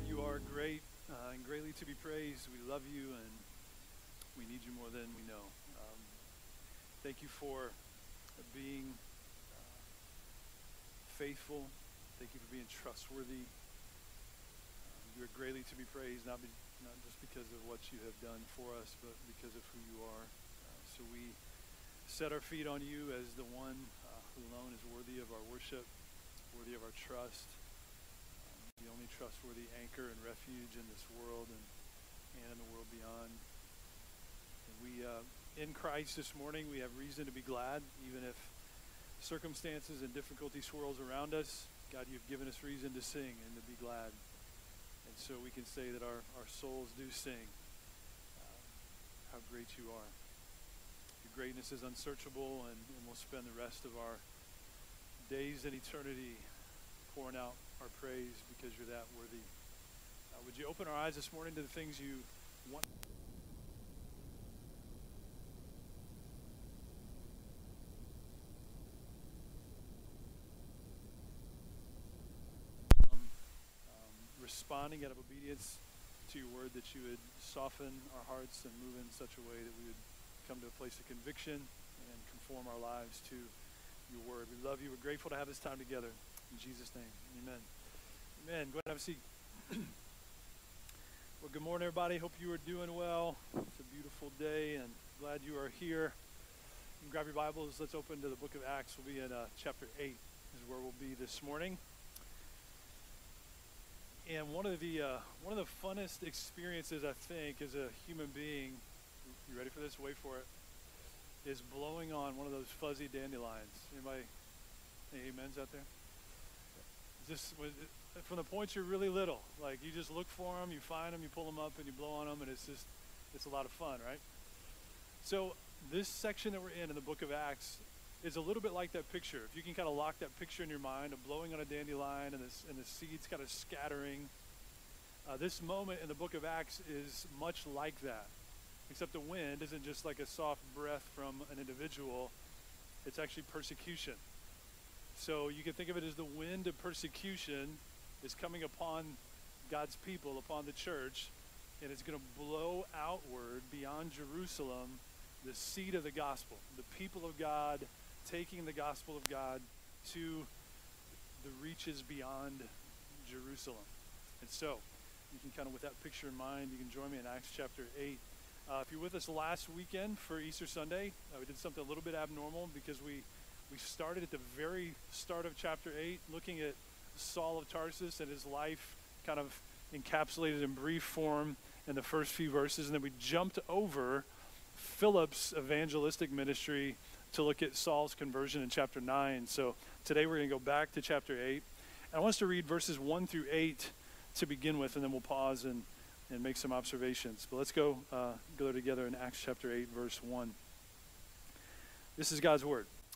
God, you are great uh, and greatly to be praised. We love you and we need you more than we know. Um, thank you for being uh, faithful. Thank you for being trustworthy. Um, you are greatly to be praised, not, be, not just because of what you have done for us, but because of who you are. Uh, so we set our feet on you as the one uh, who alone is worthy of our worship, worthy of our trust the only trustworthy anchor and refuge in this world and, and in the world beyond. And we, uh, in Christ this morning, we have reason to be glad, even if circumstances and difficulty swirls around us. God, you've given us reason to sing and to be glad. And so we can say that our, our souls do sing uh, how great you are. Your greatness is unsearchable, and, and we'll spend the rest of our days in eternity pouring out our praise because you're that worthy. Uh, would you open our eyes this morning to the things you want? Um, um, responding out of obedience to your word that you would soften our hearts and move in such a way that we would come to a place of conviction and conform our lives to your word. We love you. We're grateful to have this time together. In Jesus' name, amen. Amen. Go ahead and have a seat. well, good morning, everybody. Hope you are doing well. It's a beautiful day, and glad you are here. You grab your Bibles. Let's open to the book of Acts. We'll be in uh, chapter 8 is where we'll be this morning. And one of the uh, one of the funnest experiences I think as a human being, you ready for this? Wait for it. Is blowing on one of those fuzzy dandelions. Anybody? Any amens out there? Just from the point you're really little, like you just look for them, you find them, you pull them up, and you blow on them, and it's just it's a lot of fun, right? So this section that we're in in the book of Acts is a little bit like that picture. If you can kind of lock that picture in your mind of blowing on a dandelion and, and the seeds kind of scattering, uh, this moment in the book of Acts is much like that. Except the wind isn't just like a soft breath from an individual, it's actually persecution. So you can think of it as the wind of persecution is coming upon God's people, upon the church, and it's going to blow outward beyond Jerusalem the seed of the gospel, the people of God taking the gospel of God to the reaches beyond Jerusalem. And so, you can kind of, with that picture in mind, you can join me in Acts chapter 8. Uh, if you're with us last weekend for Easter Sunday, uh, we did something a little bit abnormal because we we started at the very start of chapter 8, looking at Saul of Tarsus and his life kind of encapsulated in brief form in the first few verses. And then we jumped over Philip's evangelistic ministry to look at Saul's conversion in chapter 9. So today we're going to go back to chapter 8. And I want us to read verses 1 through 8 to begin with, and then we'll pause and, and make some observations. But let's go, uh, go together in Acts chapter 8, verse 1. This is God's word.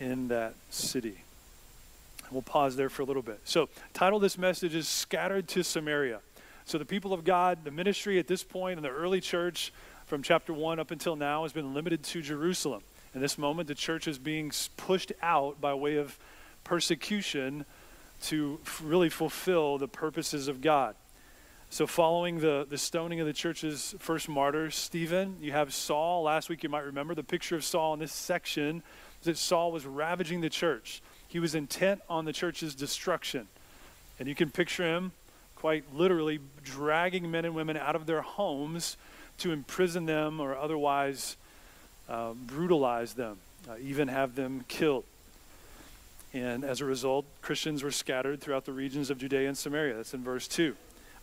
in that city. We'll pause there for a little bit. So, title this message is Scattered to Samaria. So, the people of God, the ministry at this point in the early church, from chapter 1 up until now, has been limited to Jerusalem. In this moment, the church is being pushed out by way of persecution to really fulfill the purposes of God. So, following the, the stoning of the church's first martyr, Stephen, you have Saul. Last week, you might remember the picture of Saul in this section that Saul was ravaging the church. He was intent on the church's destruction. And you can picture him quite literally dragging men and women out of their homes to imprison them or otherwise uh, brutalize them, uh, even have them killed. And as a result, Christians were scattered throughout the regions of Judea and Samaria. That's in verse 2.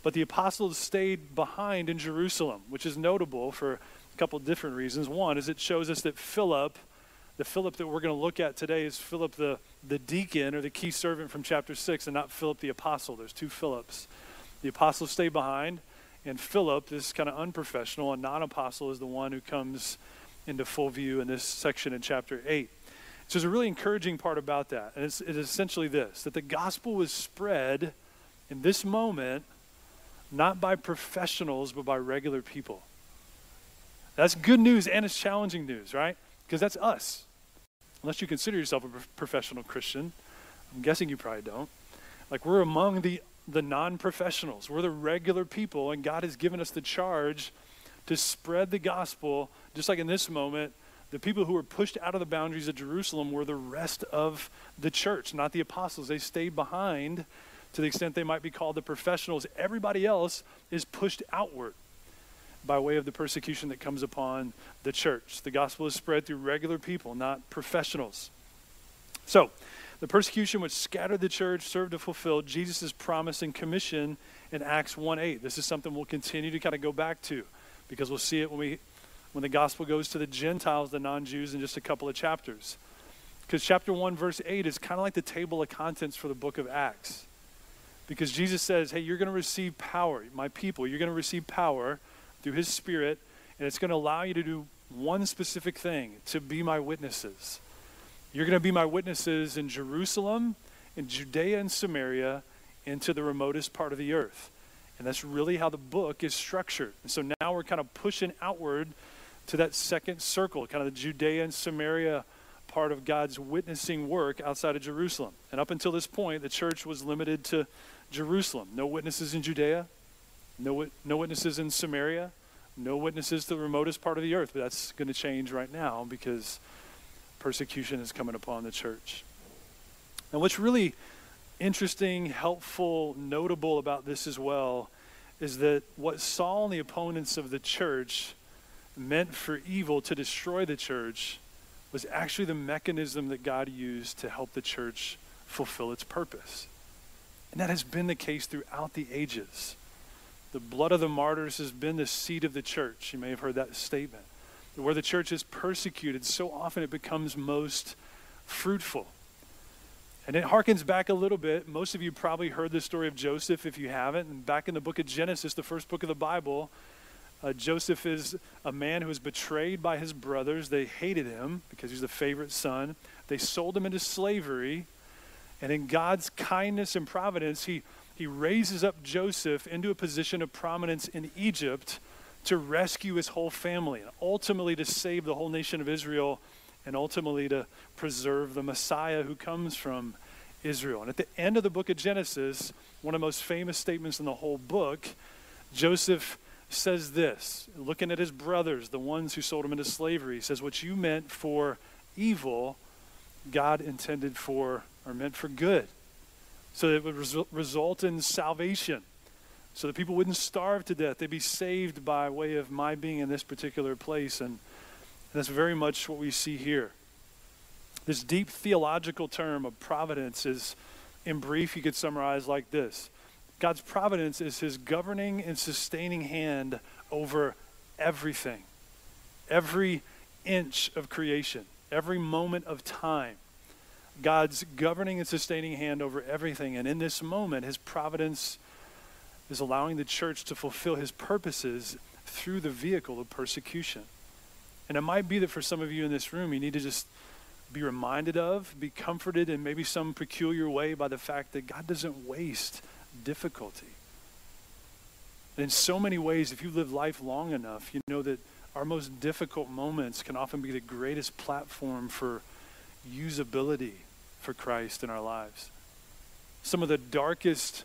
But the apostles stayed behind in Jerusalem, which is notable for a couple different reasons. One is it shows us that Philip, the Philip that we're going to look at today, is Philip the, the deacon or the key servant from chapter 6, and not Philip the apostle. There's two Philips. The apostles stay behind, and Philip, this kind of unprofessional and non apostle, is the one who comes into full view in this section in chapter 8. So there's a really encouraging part about that. And it's, it's essentially this that the gospel was spread in this moment not by professionals, but by regular people. That's good news and it's challenging news, right? Because that's us. Unless you consider yourself a professional Christian. I'm guessing you probably don't. Like we're among the, the non professionals, we're the regular people, and God has given us the charge to spread the gospel, just like in this moment, the people who were pushed out of the boundaries of Jerusalem were the rest of the church, not the apostles. They stayed behind to the extent they might be called the professionals. Everybody else is pushed outward by way of the persecution that comes upon the church. The gospel is spread through regular people, not professionals. So, the persecution which scattered the church served to fulfill Jesus' promise and commission in Acts 1 8. This is something we'll continue to kind of go back to because we'll see it when we when the gospel goes to the Gentiles, the non Jews, in just a couple of chapters. Because chapter 1, verse 8 is kind of like the table of contents for the book of Acts. Because Jesus says, hey, you're going to receive power, my people, you're going to receive power through his spirit, and it's going to allow you to do one specific thing to be my witnesses. You're going to be my witnesses in Jerusalem, in Judea and Samaria, and to the remotest part of the earth. And that's really how the book is structured. And so now we're kind of pushing outward to that second circle, kind of the Judea and Samaria part of God's witnessing work outside of Jerusalem. And up until this point, the church was limited to Jerusalem. No witnesses in Judea, no, no witnesses in Samaria, no witnesses to the remotest part of the earth. But that's going to change right now because persecution is coming upon the church. And what's really interesting, helpful, notable about this as well is that what Saul and the opponents of the church meant for evil to destroy the church was actually the mechanism that God used to help the church fulfill its purpose. And that has been the case throughout the ages. The blood of the martyrs has been the seed of the church. You may have heard that statement. Where the church is persecuted, so often it becomes most fruitful. And it harkens back a little bit. Most of you probably heard the story of Joseph if you haven't. And back in the book of Genesis, the first book of the Bible, uh, Joseph is a man who was betrayed by his brothers. They hated him because he's the favorite son. They sold him into slavery. And in God's kindness and providence, he, he raises up Joseph into a position of prominence in Egypt to rescue his whole family and ultimately to save the whole nation of Israel and ultimately to preserve the Messiah who comes from Israel. And at the end of the book of Genesis, one of the most famous statements in the whole book, Joseph says this, looking at his brothers, the ones who sold him into slavery, he says, What you meant for evil, God intended for, or meant for good. So it would res- result in salvation. So that people wouldn't starve to death. They'd be saved by way of my being in this particular place. And, and that's very much what we see here. This deep theological term of providence is, in brief, you could summarize like this God's providence is his governing and sustaining hand over everything, every inch of creation, every moment of time. God's governing and sustaining hand over everything. And in this moment, his providence is allowing the church to fulfill his purposes through the vehicle of persecution. And it might be that for some of you in this room, you need to just be reminded of, be comforted in maybe some peculiar way by the fact that God doesn't waste difficulty. And in so many ways, if you live life long enough, you know that our most difficult moments can often be the greatest platform for usability for Christ in our lives. Some of the darkest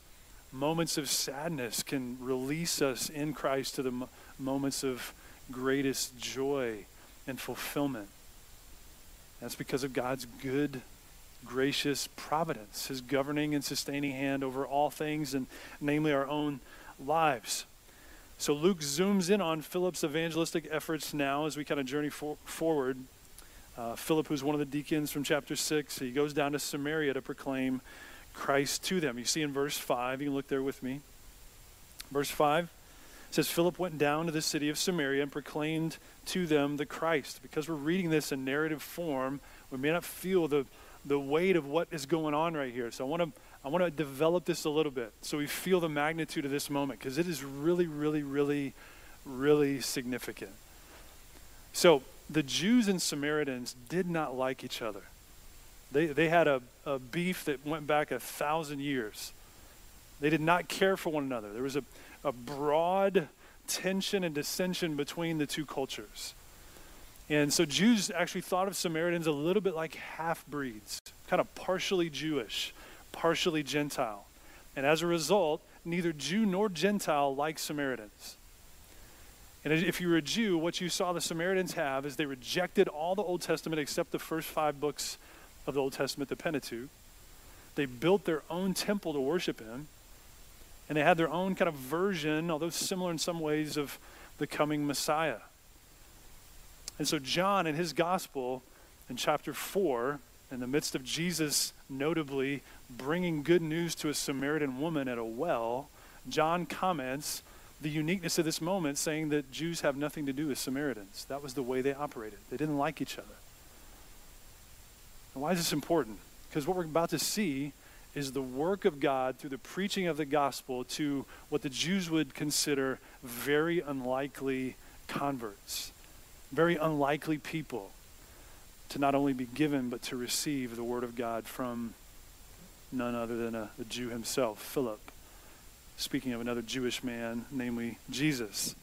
moments of sadness can release us in Christ to the m- moments of greatest joy and fulfillment. That's because of God's good gracious providence, his governing and sustaining hand over all things, and namely our own lives. So Luke zooms in on Philip's evangelistic efforts now as we kind of journey for- forward. Uh, Philip, who's one of the deacons from chapter 6, he goes down to Samaria to proclaim Christ to them. You see in verse 5, you can look there with me. Verse 5 says, Philip went down to the city of Samaria and proclaimed to them the Christ. Because we're reading this in narrative form, we may not feel the, the weight of what is going on right here. So I want to I want to develop this a little bit so we feel the magnitude of this moment because it is really, really, really, really significant. So the Jews and Samaritans did not like each other. They, they had a, a beef that went back a thousand years. They did not care for one another. There was a, a broad tension and dissension between the two cultures. And so Jews actually thought of Samaritans a little bit like half breeds, kind of partially Jewish, partially Gentile. And as a result, neither Jew nor Gentile liked Samaritans. And if you were a Jew, what you saw the Samaritans have is they rejected all the Old Testament except the first five books of the Old Testament, the Pentateuch. They built their own temple to worship in. And they had their own kind of version, although similar in some ways, of the coming Messiah. And so, John, in his gospel, in chapter 4, in the midst of Jesus notably bringing good news to a Samaritan woman at a well, John comments the uniqueness of this moment, saying that Jews have nothing to do with Samaritans. That was the way they operated, they didn't like each other. And why is this important? Because what we're about to see is the work of God through the preaching of the gospel to what the Jews would consider very unlikely converts, very unlikely people to not only be given but to receive the word of God from none other than uh, a, a Jew himself, Philip. Speaking of another Jewish man, namely Jesus.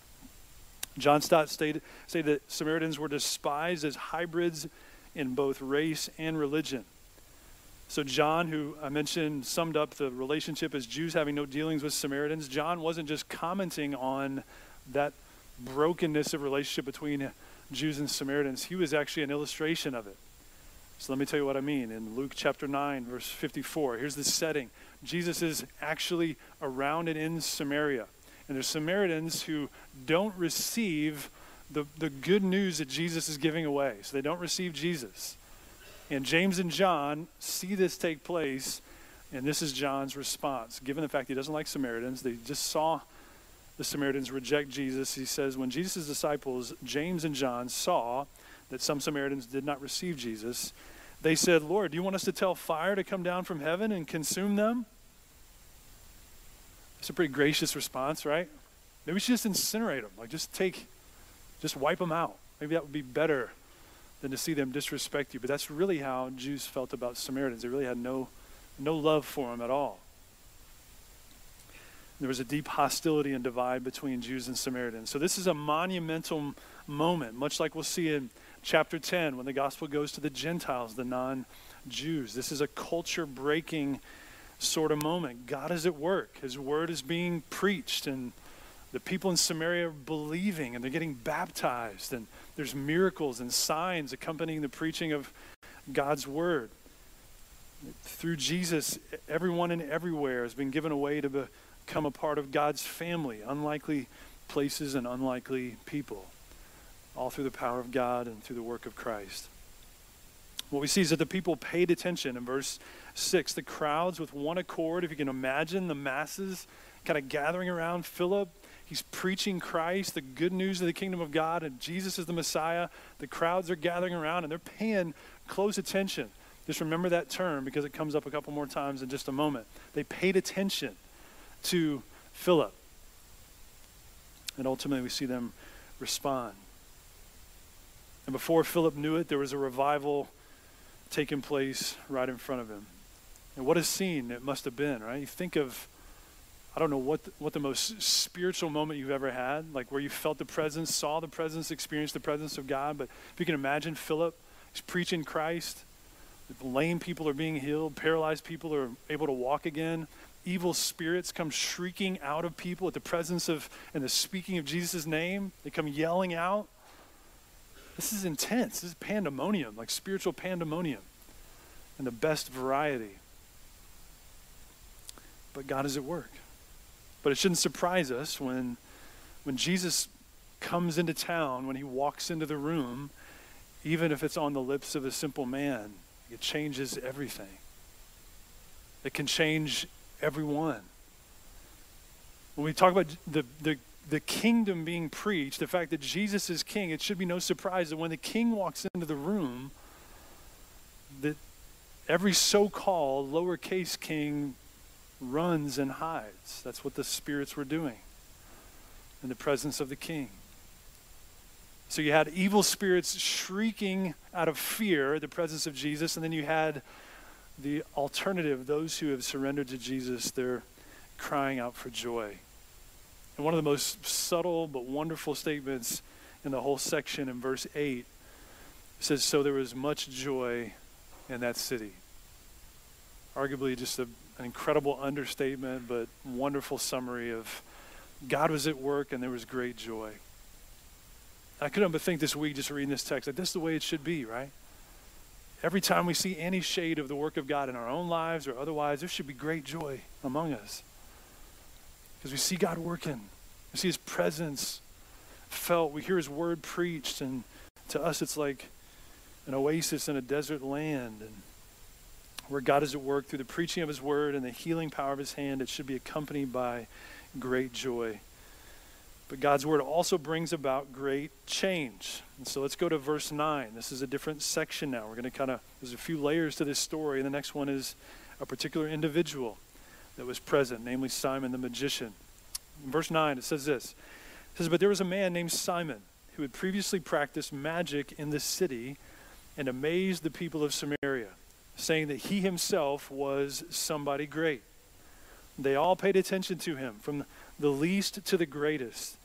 John Stott stated, stated that Samaritans were despised as hybrids in both race and religion. So, John, who I mentioned, summed up the relationship as Jews having no dealings with Samaritans. John wasn't just commenting on that brokenness of relationship between Jews and Samaritans, he was actually an illustration of it. So, let me tell you what I mean. In Luke chapter 9, verse 54, here's the setting Jesus is actually around and in Samaria. And there's Samaritans who don't receive the, the good news that Jesus is giving away. So they don't receive Jesus. And James and John see this take place, and this is John's response. Given the fact he doesn't like Samaritans, they just saw the Samaritans reject Jesus. He says, When Jesus' disciples, James and John, saw that some Samaritans did not receive Jesus, they said, Lord, do you want us to tell fire to come down from heaven and consume them? It's a pretty gracious response, right? Maybe we should just incinerate them. Like, just take, just wipe them out. Maybe that would be better than to see them disrespect you. But that's really how Jews felt about Samaritans. They really had no, no love for them at all. There was a deep hostility and divide between Jews and Samaritans. So this is a monumental moment, much like we'll see in chapter 10 when the gospel goes to the Gentiles, the non Jews. This is a culture breaking sort of moment. God is at work, His word is being preached, and the people in Samaria are believing and they're getting baptized, and there's miracles and signs accompanying the preaching of God's word. Through Jesus, everyone and everywhere has been given a way to become a part of God's family, unlikely places and unlikely people, all through the power of God and through the work of Christ. What we see is that the people paid attention in verse 6. The crowds, with one accord, if you can imagine the masses kind of gathering around Philip He's preaching Christ, the good news of the kingdom of God, and Jesus is the Messiah. The crowds are gathering around and they're paying close attention. Just remember that term because it comes up a couple more times in just a moment. They paid attention to Philip. And ultimately, we see them respond. And before Philip knew it, there was a revival taking place right in front of him. And what a scene it must have been, right? You think of I don't know what the, what the most spiritual moment you've ever had, like where you felt the presence, saw the presence, experienced the presence of God. But if you can imagine Philip, he's preaching Christ. Lame people are being healed, paralyzed people are able to walk again. Evil spirits come shrieking out of people at the presence of and the speaking of Jesus' name. They come yelling out. This is intense. This is pandemonium, like spiritual pandemonium. and the best variety. But God is at work. But it shouldn't surprise us when, when Jesus comes into town, when he walks into the room, even if it's on the lips of a simple man, it changes everything. It can change everyone. When we talk about the, the, the kingdom being preached, the fact that Jesus is king, it should be no surprise that when the king walks into the room, that every so called lowercase king runs and hides. That's what the spirits were doing in the presence of the king. So you had evil spirits shrieking out of fear the presence of Jesus, and then you had the alternative those who have surrendered to Jesus, they're crying out for joy. And one of the most subtle but wonderful statements in the whole section in verse 8 says, So there was much joy in that city. Arguably, just a, an incredible understatement, but wonderful summary of God was at work and there was great joy. I couldn't but think this week, just reading this text, that this is the way it should be, right? Every time we see any shade of the work of God in our own lives or otherwise, there should be great joy among us. Because we see God working, we see His presence felt, we hear His word preached, and to us it's like an oasis in a desert land. And where God is at work through the preaching of His word and the healing power of His hand, it should be accompanied by great joy. But God's word also brings about great change. And so let's go to verse 9. This is a different section now. We're going to kind of, there's a few layers to this story. And the next one is a particular individual that was present, namely Simon the magician. In verse 9, it says this It says, But there was a man named Simon who had previously practiced magic in the city and amazed the people of Samaria, saying that he himself was somebody great. They all paid attention to him, from the least to the greatest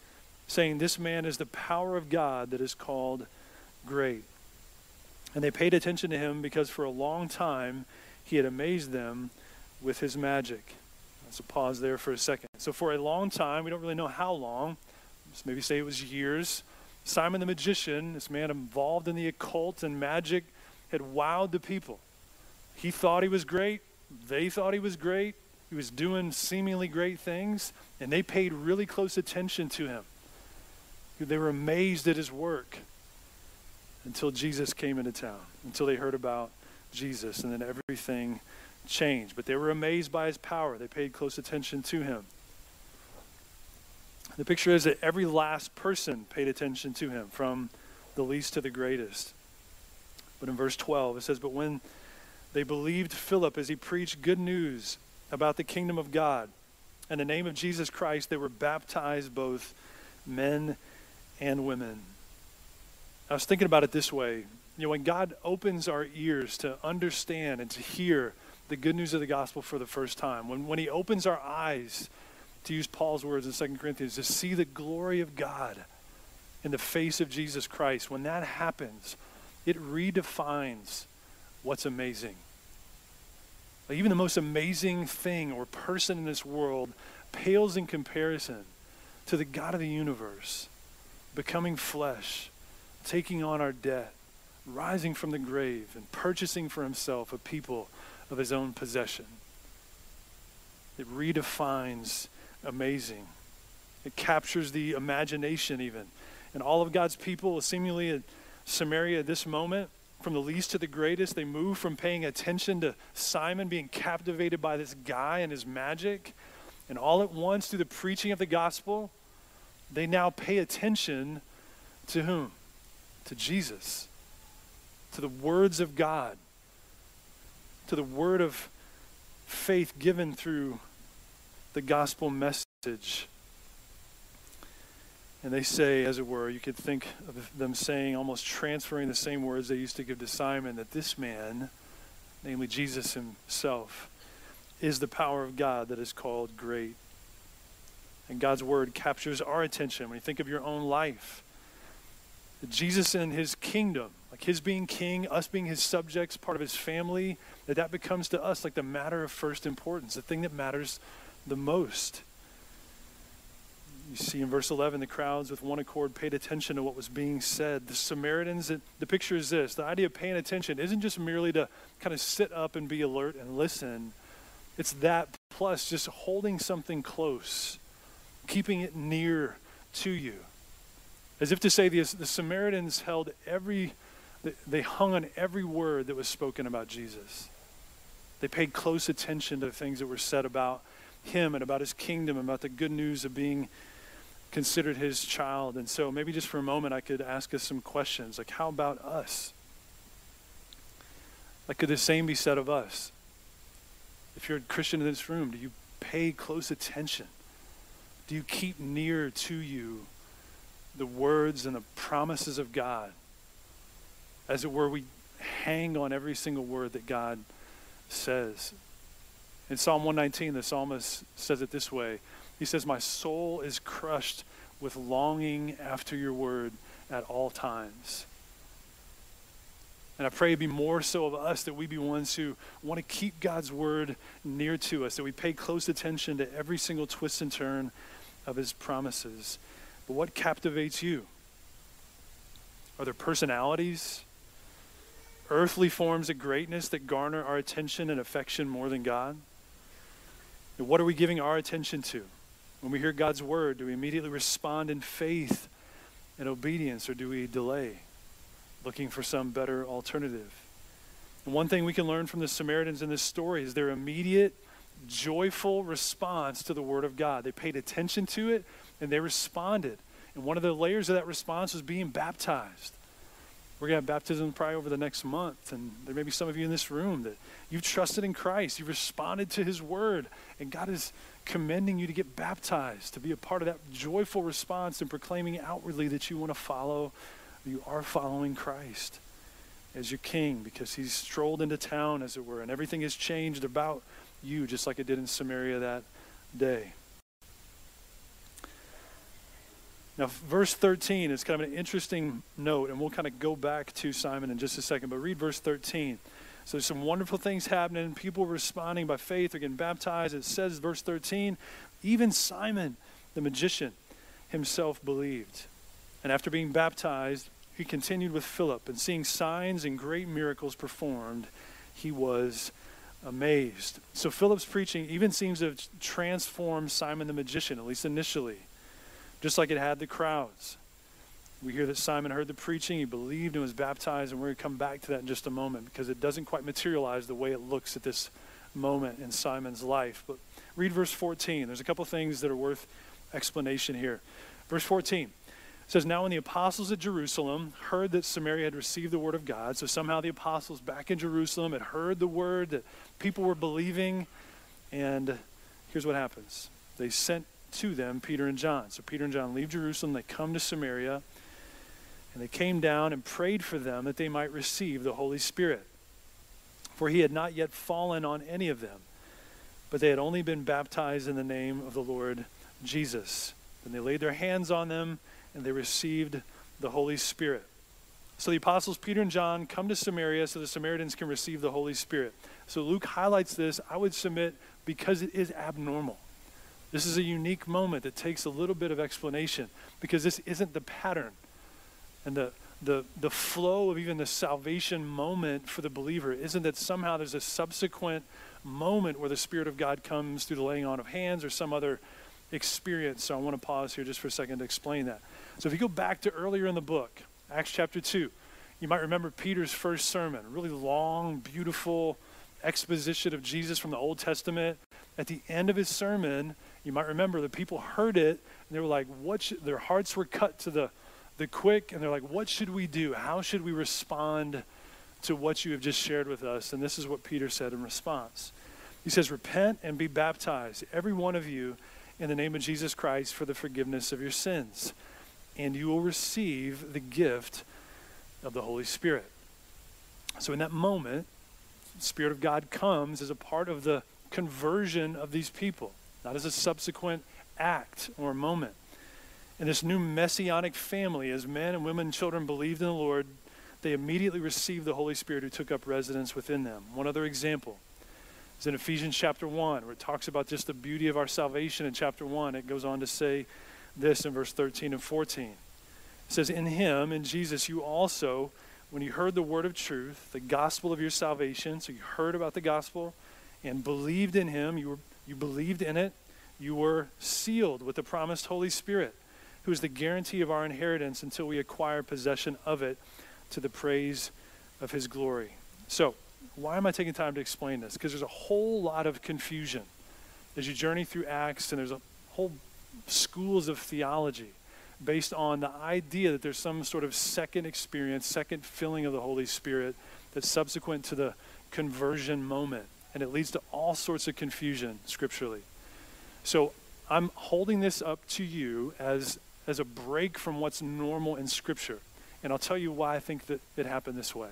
saying, This man is the power of God that is called great. And they paid attention to him because for a long time he had amazed them with his magic. Let's pause there for a second. So, for a long time, we don't really know how long, maybe say it was years, Simon the magician, this man involved in the occult and magic, had wowed the people. He thought he was great. They thought he was great. He was doing seemingly great things, and they paid really close attention to him. They were amazed at his work until Jesus came into town, until they heard about Jesus, and then everything changed. But they were amazed by his power. They paid close attention to him. The picture is that every last person paid attention to him, from the least to the greatest. But in verse 12, it says, But when they believed Philip as he preached good news about the kingdom of God and the name of Jesus Christ, they were baptized, both men and women. I was thinking about it this way. You know, when God opens our ears to understand and to hear the good news of the gospel for the first time, when, when He opens our eyes, to use Paul's words in 2 Corinthians, to see the glory of God in the face of Jesus Christ, when that happens, it redefines what's amazing. Like even the most amazing thing or person in this world pales in comparison to the God of the universe becoming flesh, taking on our debt, rising from the grave, and purchasing for himself a people of his own possession. It redefines amazing. It captures the imagination, even. And all of God's people, seemingly at Samaria at this moment, from the least to the greatest, they move from paying attention to Simon being captivated by this guy and his magic. And all at once, through the preaching of the gospel, they now pay attention to whom? To Jesus, to the words of God, to the word of faith given through the gospel message. And they say, as it were, you could think of them saying, almost transferring the same words they used to give to Simon, that this man, namely Jesus himself, is the power of God that is called great. And God's word captures our attention when you think of your own life. Jesus and his kingdom, like his being king, us being his subjects, part of his family, that that becomes to us like the matter of first importance, the thing that matters the most. You see in verse 11, the crowds with one accord paid attention to what was being said. The Samaritans, the picture is this the idea of paying attention isn't just merely to kind of sit up and be alert and listen, it's that plus just holding something close, keeping it near to you. As if to say, the, the Samaritans held every, they hung on every word that was spoken about Jesus. They paid close attention to the things that were said about him and about his kingdom, and about the good news of being considered his child. And so maybe just for a moment, I could ask us some questions like, how about us? Like, could the same be said of us? If you're a Christian in this room, do you pay close attention? Do you keep near to you the words and the promises of God? As it were, we hang on every single word that God says. In Psalm 119, the psalmist says it this way He says, My soul is crushed with longing after your word at all times. And I pray it be more so of us that we be ones who want to keep God's word near to us, that we pay close attention to every single twist and turn of his promises. But what captivates you? Are there personalities? Earthly forms of greatness that garner our attention and affection more than God? What are we giving our attention to? When we hear God's word, do we immediately respond in faith and obedience, or do we delay, looking for some better alternative? And one thing we can learn from the Samaritans in this story is their immediate, joyful response to the word of God. They paid attention to it and they responded. And one of the layers of that response was being baptized. We're going to have baptism probably over the next month. And there may be some of you in this room that you've trusted in Christ. You've responded to his word. And God is commending you to get baptized, to be a part of that joyful response and proclaiming outwardly that you want to follow, you are following Christ as your king because he's strolled into town, as it were. And everything has changed about you, just like it did in Samaria that day. Now, verse 13 is kind of an interesting note, and we'll kind of go back to Simon in just a second, but read verse 13. So there's some wonderful things happening. People responding by faith. They're getting baptized. It says, verse 13, even Simon, the magician, himself believed. And after being baptized, he continued with Philip, and seeing signs and great miracles performed, he was amazed. So Philip's preaching even seems to have transformed Simon the magician, at least initially just like it had the crowds. We hear that Simon heard the preaching, he believed and was baptized, and we're going to come back to that in just a moment because it doesn't quite materialize the way it looks at this moment in Simon's life. But read verse 14. There's a couple things that are worth explanation here. Verse 14 says, Now when the apostles at Jerusalem heard that Samaria had received the word of God, so somehow the apostles back in Jerusalem had heard the word that people were believing, and here's what happens. They sent to them Peter and John. So Peter and John leave Jerusalem, they come to Samaria, and they came down and prayed for them that they might receive the Holy Spirit. For he had not yet fallen on any of them, but they had only been baptized in the name of the Lord Jesus. Then they laid their hands on them, and they received the Holy Spirit. So the apostles Peter and John come to Samaria so the Samaritans can receive the Holy Spirit. So Luke highlights this, I would submit, because it is abnormal. This is a unique moment that takes a little bit of explanation because this isn't the pattern. And the, the, the flow of even the salvation moment for the believer isn't that somehow there's a subsequent moment where the Spirit of God comes through the laying on of hands or some other experience. So I want to pause here just for a second to explain that. So if you go back to earlier in the book, Acts chapter 2, you might remember Peter's first sermon, really long, beautiful exposition of Jesus from the Old Testament. At the end of his sermon, you might remember the people heard it and they were like, what should, their hearts were cut to the, the quick and they're like, what should we do? How should we respond to what you have just shared with us? And this is what Peter said in response. He says, repent and be baptized, every one of you, in the name of Jesus Christ for the forgiveness of your sins. And you will receive the gift of the Holy Spirit. So in that moment, the Spirit of God comes as a part of the conversion of these people not as a subsequent act or moment. In this new messianic family, as men and women and children believed in the Lord, they immediately received the Holy Spirit who took up residence within them. One other example is in Ephesians chapter 1, where it talks about just the beauty of our salvation in chapter 1. It goes on to say this in verse 13 and 14. It says, In him, in Jesus, you also, when you heard the word of truth, the gospel of your salvation, so you heard about the gospel and believed in him, you, were, you believed in it, you were sealed with the promised Holy Spirit, who is the guarantee of our inheritance until we acquire possession of it to the praise of his glory. So, why am I taking time to explain this? Because there's a whole lot of confusion as you journey through Acts, and there's a whole schools of theology based on the idea that there's some sort of second experience, second filling of the Holy Spirit that's subsequent to the conversion moment. And it leads to all sorts of confusion scripturally. So I'm holding this up to you as, as a break from what's normal in Scripture. And I'll tell you why I think that it happened this way.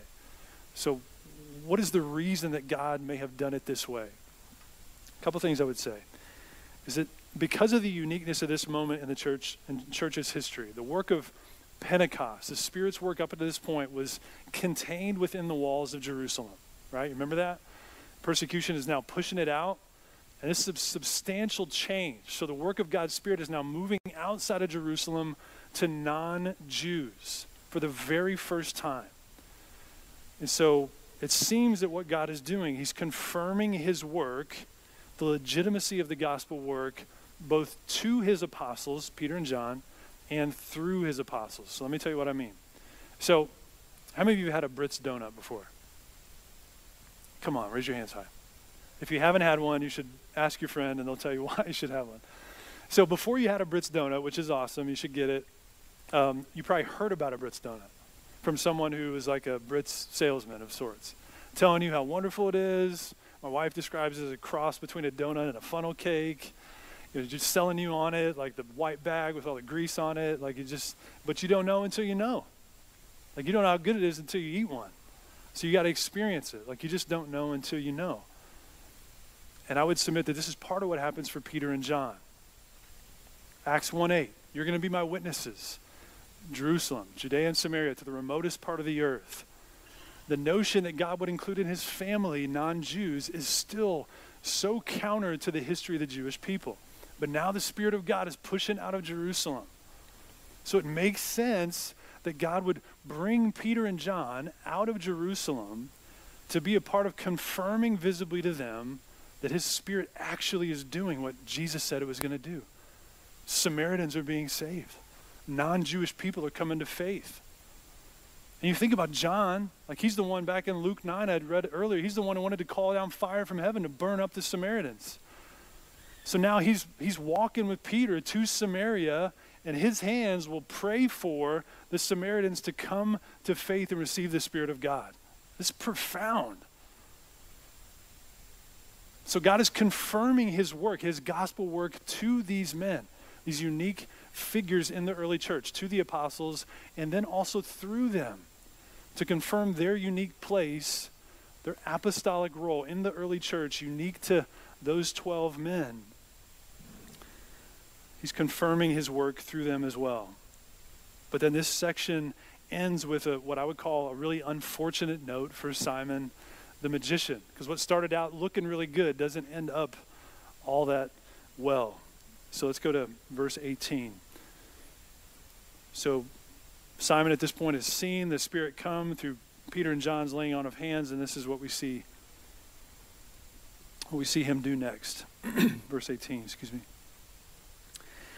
So, what is the reason that God may have done it this way? A couple things I would say is that because of the uniqueness of this moment in the church and church's history, the work of Pentecost, the Spirit's work up to this point was contained within the walls of Jerusalem. Right? Remember that? Persecution is now pushing it out. And this is a substantial change. So the work of God's Spirit is now moving outside of Jerusalem to non Jews for the very first time. And so it seems that what God is doing, He's confirming His work, the legitimacy of the gospel work, both to His apostles, Peter and John, and through His apostles. So let me tell you what I mean. So, how many of you had a Britt's donut before? Come on, raise your hands high. If you haven't had one, you should ask your friend and they'll tell you why you should have one. So before you had a Britt's donut, which is awesome, you should get it. Um, you probably heard about a Britt's donut from someone who was like a Britt's salesman of sorts, telling you how wonderful it is. My wife describes it as a cross between a donut and a funnel cake. You know, just selling you on it, like the white bag with all the grease on it. Like you just, but you don't know until you know. Like you don't know how good it is until you eat one. So you got to experience it. Like you just don't know until you know. And I would submit that this is part of what happens for Peter and John. Acts 1 8, you're going to be my witnesses. Jerusalem, Judea and Samaria, to the remotest part of the earth. The notion that God would include in his family non Jews is still so counter to the history of the Jewish people. But now the Spirit of God is pushing out of Jerusalem. So it makes sense that God would bring Peter and John out of Jerusalem to be a part of confirming visibly to them that his Spirit actually is doing what Jesus said it was going to do. Samaritans are being saved non Jewish people are coming to faith. And you think about John, like he's the one back in Luke 9 I'd read earlier, he's the one who wanted to call down fire from heaven to burn up the Samaritans. So now he's, he's walking with Peter to Samaria, and his hands will pray for the Samaritans to come to faith and receive the Spirit of God. This is profound. So God is confirming his work, his gospel work to these men, these unique figures in the early church to the apostles and then also through them to confirm their unique place, their apostolic role in the early church, unique to those 12 men. He's confirming his work through them as well. But then this section ends with a, what I would call a really unfortunate note for Simon the magician. Because what started out looking really good doesn't end up all that well. So let's go to verse 18. So Simon at this point has seen the Spirit come through Peter and John's laying on of hands, and this is what we see. What we see him do next. Verse 18, excuse me.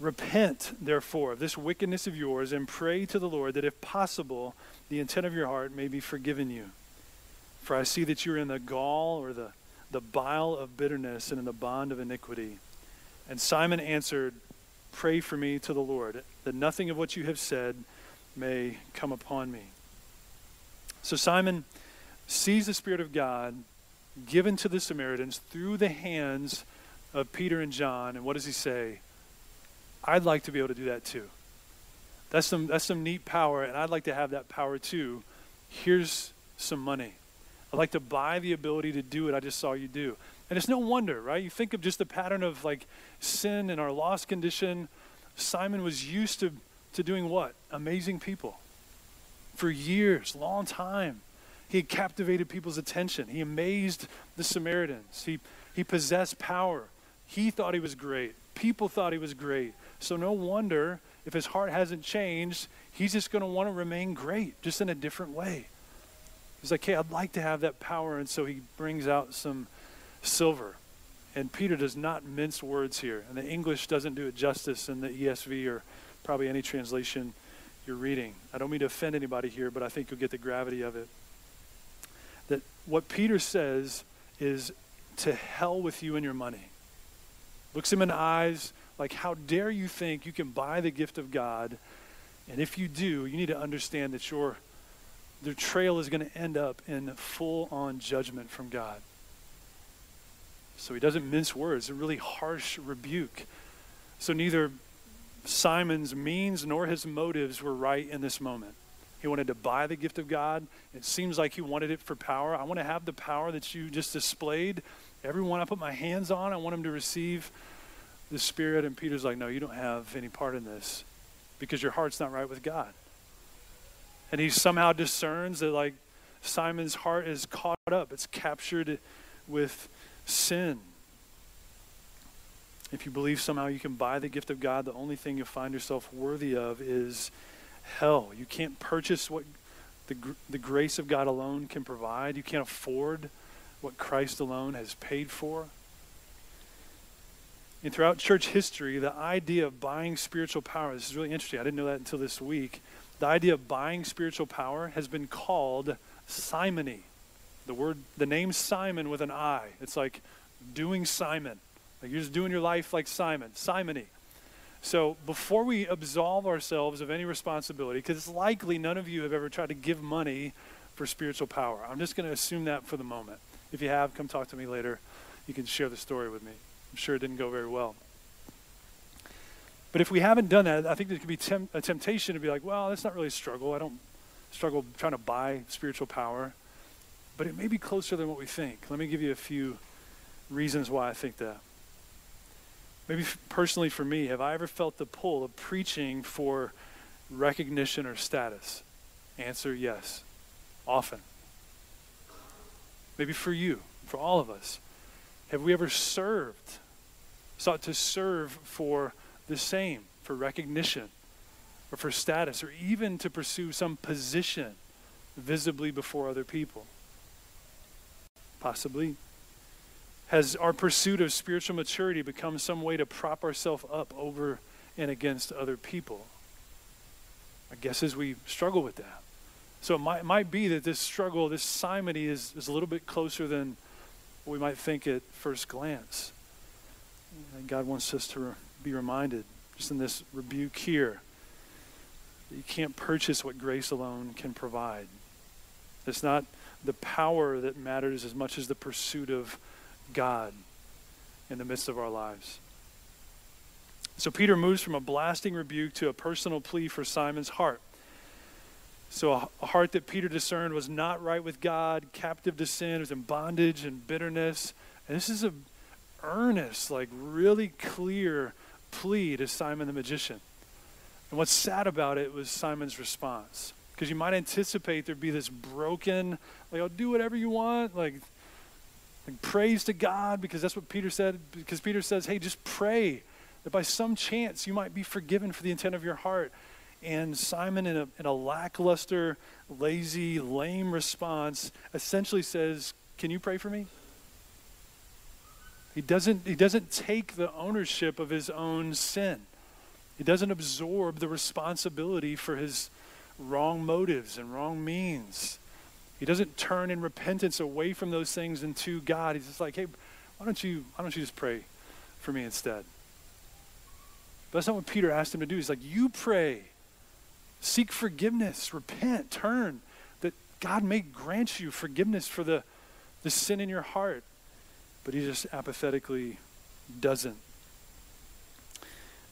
Repent, therefore, of this wickedness of yours and pray to the Lord that, if possible, the intent of your heart may be forgiven you. For I see that you're in the gall or the, the bile of bitterness and in the bond of iniquity. And Simon answered, Pray for me to the Lord, that nothing of what you have said may come upon me. So Simon sees the Spirit of God given to the Samaritans through the hands of Peter and John. And what does he say? I'd like to be able to do that too. That's some, that's some neat power, and I'd like to have that power too. Here's some money. I'd like to buy the ability to do what I just saw you do. And it's no wonder, right? You think of just the pattern of like sin and our lost condition. Simon was used to, to doing what? Amazing people. For years, long time. He had captivated people's attention. He amazed the Samaritans. He, he possessed power. He thought he was great. People thought he was great. So no wonder if his heart hasn't changed, he's just going to want to remain great, just in a different way. He's like, hey, I'd like to have that power. And so he brings out some silver. And Peter does not mince words here. And the English doesn't do it justice in the ESV or probably any translation you're reading. I don't mean to offend anybody here, but I think you'll get the gravity of it. That what Peter says is to hell with you and your money. Looks him in the eyes like, how dare you think you can buy the gift of God? And if you do, you need to understand that your the trail is going to end up in full on judgment from God. So he doesn't mince words, a really harsh rebuke. So neither Simon's means nor his motives were right in this moment. He wanted to buy the gift of God. It seems like he wanted it for power. I want to have the power that you just displayed. Everyone I put my hands on, I want him to receive the Spirit. And Peter's like, No, you don't have any part in this because your heart's not right with God. And he somehow discerns that, like, Simon's heart is caught up, it's captured with sin. If you believe somehow you can buy the gift of God, the only thing you'll find yourself worthy of is hell. You can't purchase what the, the grace of God alone can provide. You can't afford what Christ alone has paid for. And throughout church history, the idea of buying spiritual power, this is really interesting. I didn't know that until this week. The idea of buying spiritual power has been called simony. The word, the name Simon with an I. It's like doing Simon. Like you're just doing your life like Simon. Simony. So before we absolve ourselves of any responsibility, because it's likely none of you have ever tried to give money for spiritual power. I'm just going to assume that for the moment. If you have, come talk to me later. You can share the story with me. I'm sure it didn't go very well. But if we haven't done that, I think there could be tem- a temptation to be like, well, that's not really a struggle. I don't struggle trying to buy spiritual power. But it may be closer than what we think. Let me give you a few reasons why I think that. Maybe personally for me, have I ever felt the pull of preaching for recognition or status? Answer yes, often. Maybe for you, for all of us. Have we ever served, sought to serve for the same for recognition or for status or even to pursue some position visibly before other people? Possibly. Has our pursuit of spiritual maturity become some way to prop ourselves up over and against other people? I guess as we struggle with that. So it might, might be that this struggle, this simony, is, is a little bit closer than we might think at first glance. And God wants us to be reminded, just in this rebuke here, that you can't purchase what grace alone can provide. It's not the power that matters as much as the pursuit of God in the midst of our lives. So Peter moves from a blasting rebuke to a personal plea for Simon's heart. So a, heart that Peter discerned was not right with God, captive to sin, was in bondage and bitterness. And this is a earnest, like really clear plea to Simon the magician. And what's sad about it was Simon's response. Because you might anticipate there'd be this broken, like, I'll do whatever you want, like, like praise to God, because that's what Peter said. Because Peter says, hey, just pray that by some chance you might be forgiven for the intent of your heart. And Simon, in a, in a lackluster, lazy, lame response, essentially says, Can you pray for me? He doesn't, he doesn't take the ownership of his own sin. He doesn't absorb the responsibility for his wrong motives and wrong means. He doesn't turn in repentance away from those things and to God. He's just like, hey, why don't you, why don't you just pray for me instead? But that's not what Peter asked him to do. He's like, you pray. Seek forgiveness. Repent. Turn. That God may grant you forgiveness for the, the sin in your heart but he just apathetically doesn't.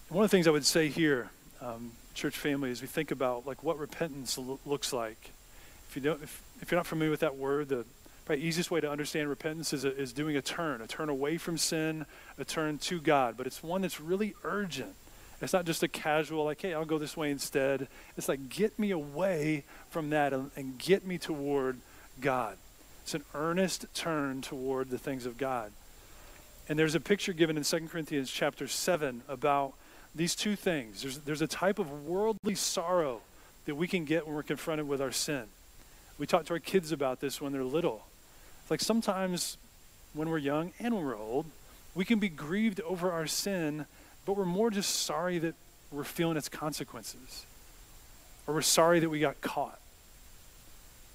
one of the things I would say here, um, church family, as we think about like what repentance lo- looks like. If you don't, if, if you're not familiar with that word, the probably easiest way to understand repentance is, a, is doing a turn, a turn away from sin, a turn to God. But it's one that's really urgent. It's not just a casual, like, hey, I'll go this way instead. It's like, get me away from that and, and get me toward God. It's an earnest turn toward the things of God. And there's a picture given in 2 Corinthians chapter 7 about these two things. There's, there's a type of worldly sorrow that we can get when we're confronted with our sin. We talk to our kids about this when they're little. It's like sometimes when we're young and when we're old, we can be grieved over our sin but we're more just sorry that we're feeling its consequences. Or we're sorry that we got caught.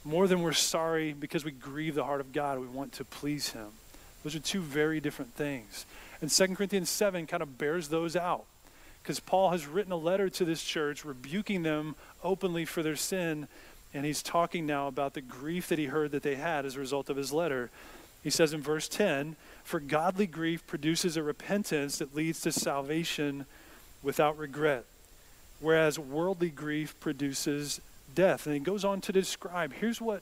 More than we're sorry because we grieve the heart of God, we want to please Him. Those are two very different things. And 2 Corinthians 7 kind of bears those out because Paul has written a letter to this church rebuking them openly for their sin. And he's talking now about the grief that he heard that they had as a result of his letter. He says in verse 10 For godly grief produces a repentance that leads to salvation without regret, whereas worldly grief produces death. And he goes on to describe here's what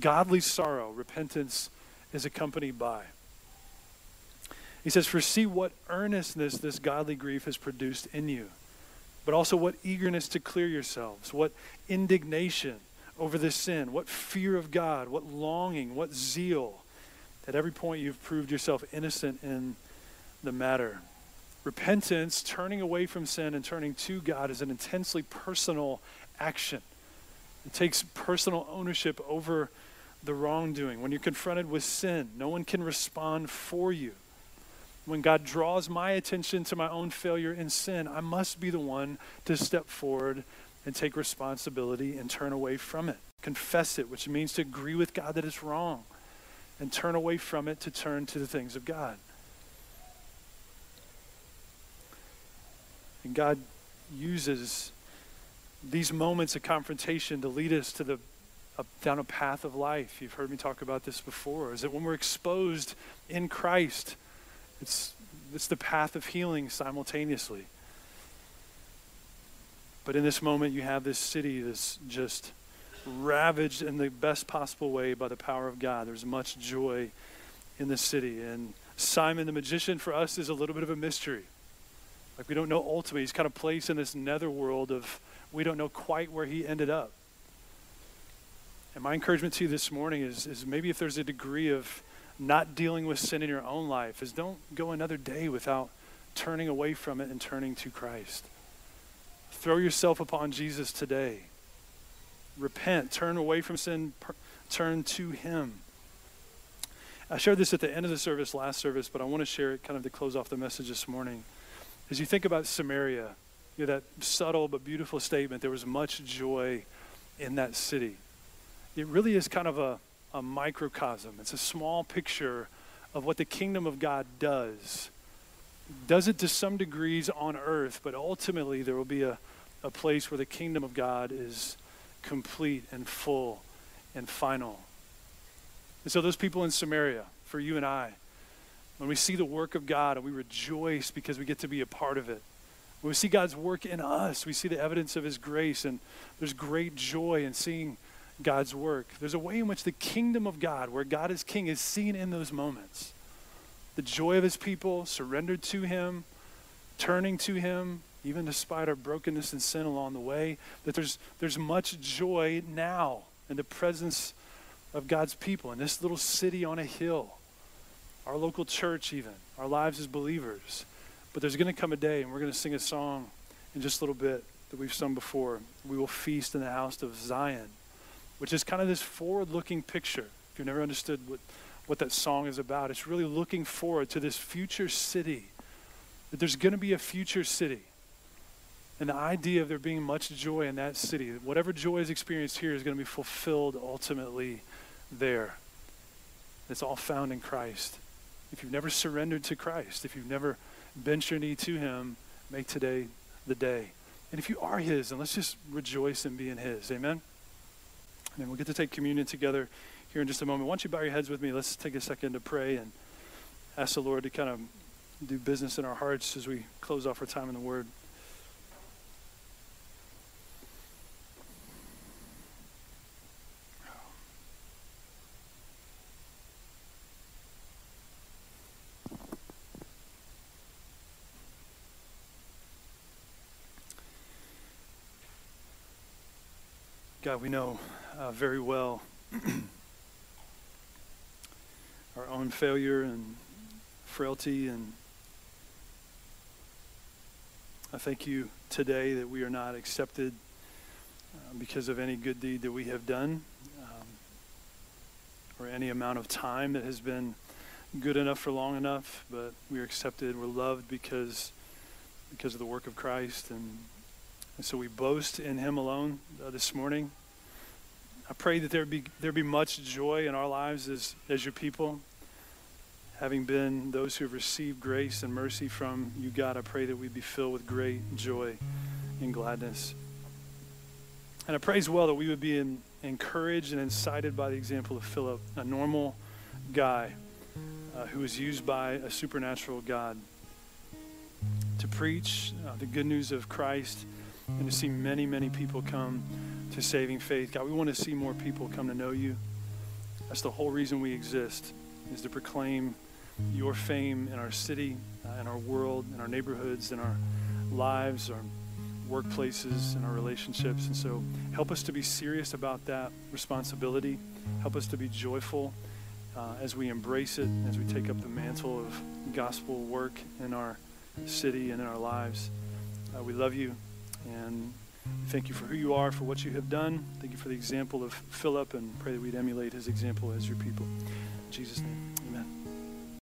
godly sorrow, repentance, is accompanied by. He says, For see what earnestness this godly grief has produced in you, but also what eagerness to clear yourselves, what indignation over this sin, what fear of God, what longing, what zeal. At every point, you've proved yourself innocent in the matter. Repentance, turning away from sin and turning to God, is an intensely personal action. It takes personal ownership over the wrongdoing. When you're confronted with sin, no one can respond for you. When God draws my attention to my own failure in sin, I must be the one to step forward and take responsibility and turn away from it. Confess it, which means to agree with God that it's wrong, and turn away from it to turn to the things of God. And God uses these moments of confrontation to lead us to the down a path of life. You've heard me talk about this before. Is that when we're exposed in Christ, it's it's the path of healing simultaneously. But in this moment, you have this city that's just ravaged in the best possible way by the power of God. There's much joy in the city. And Simon the magician for us is a little bit of a mystery. Like we don't know ultimately. He's kind of placed in this netherworld of we don't know quite where he ended up. And my encouragement to you this morning is, is maybe if there's a degree of not dealing with sin in your own life, is don't go another day without turning away from it and turning to Christ. Throw yourself upon Jesus today. Repent, turn away from sin, per, turn to Him. I shared this at the end of the service, last service, but I want to share it kind of to close off the message this morning. As you think about Samaria, you know, that subtle but beautiful statement, there was much joy in that city. It really is kind of a, a microcosm, it's a small picture of what the kingdom of God does does it to some degrees on earth, but ultimately there will be a, a place where the kingdom of God is complete and full and final. And so, those people in Samaria, for you and I, when we see the work of God and we rejoice because we get to be a part of it, when we see God's work in us, we see the evidence of His grace, and there's great joy in seeing God's work. There's a way in which the kingdom of God, where God is king, is seen in those moments the joy of his people, surrendered to him, turning to him, even despite our brokenness and sin along the way, that there's, there's much joy now in the presence of God's people in this little city on a hill, our local church, even, our lives as believers. But there's going to come a day, and we're going to sing a song in just a little bit that we've sung before. We will feast in the house of Zion, which is kind of this forward looking picture. If you've never understood what what that song is about. It's really looking forward to this future city, that there's going to be a future city. And the idea of there being much joy in that city, whatever joy is experienced here is going to be fulfilled ultimately there. It's all found in Christ. If you've never surrendered to Christ, if you've never bent your knee to Him, make today the day. And if you are His, then let's just rejoice and in His. Amen? And we'll get to take communion together here in just a moment. Why don't you bow your heads with me? Let's take a second to pray and ask the Lord to kind of do business in our hearts as we close off our time in the Word. God, we know uh, very well our own failure and frailty. And I thank you today that we are not accepted uh, because of any good deed that we have done um, or any amount of time that has been good enough for long enough, but we are accepted. We're loved because because of the work of Christ, and, and so we boast in Him alone uh, this morning. I pray that there be there be much joy in our lives as as your people, having been those who have received grace and mercy from you, God. I pray that we be filled with great joy and gladness. And I pray as well that we would be in, encouraged and incited by the example of Philip, a normal guy uh, who was used by a supernatural God to preach uh, the good news of Christ and to see many, many people come to saving faith. God, we want to see more people come to know you. That's the whole reason we exist, is to proclaim your fame in our city, uh, in our world, in our neighborhoods, in our lives, our workplaces, in our relationships. And so help us to be serious about that responsibility. Help us to be joyful uh, as we embrace it, as we take up the mantle of gospel work in our city and in our lives. Uh, we love you and thank you for who you are, for what you have done. Thank you for the example of Philip and pray that we'd emulate his example as your people. In Jesus' name.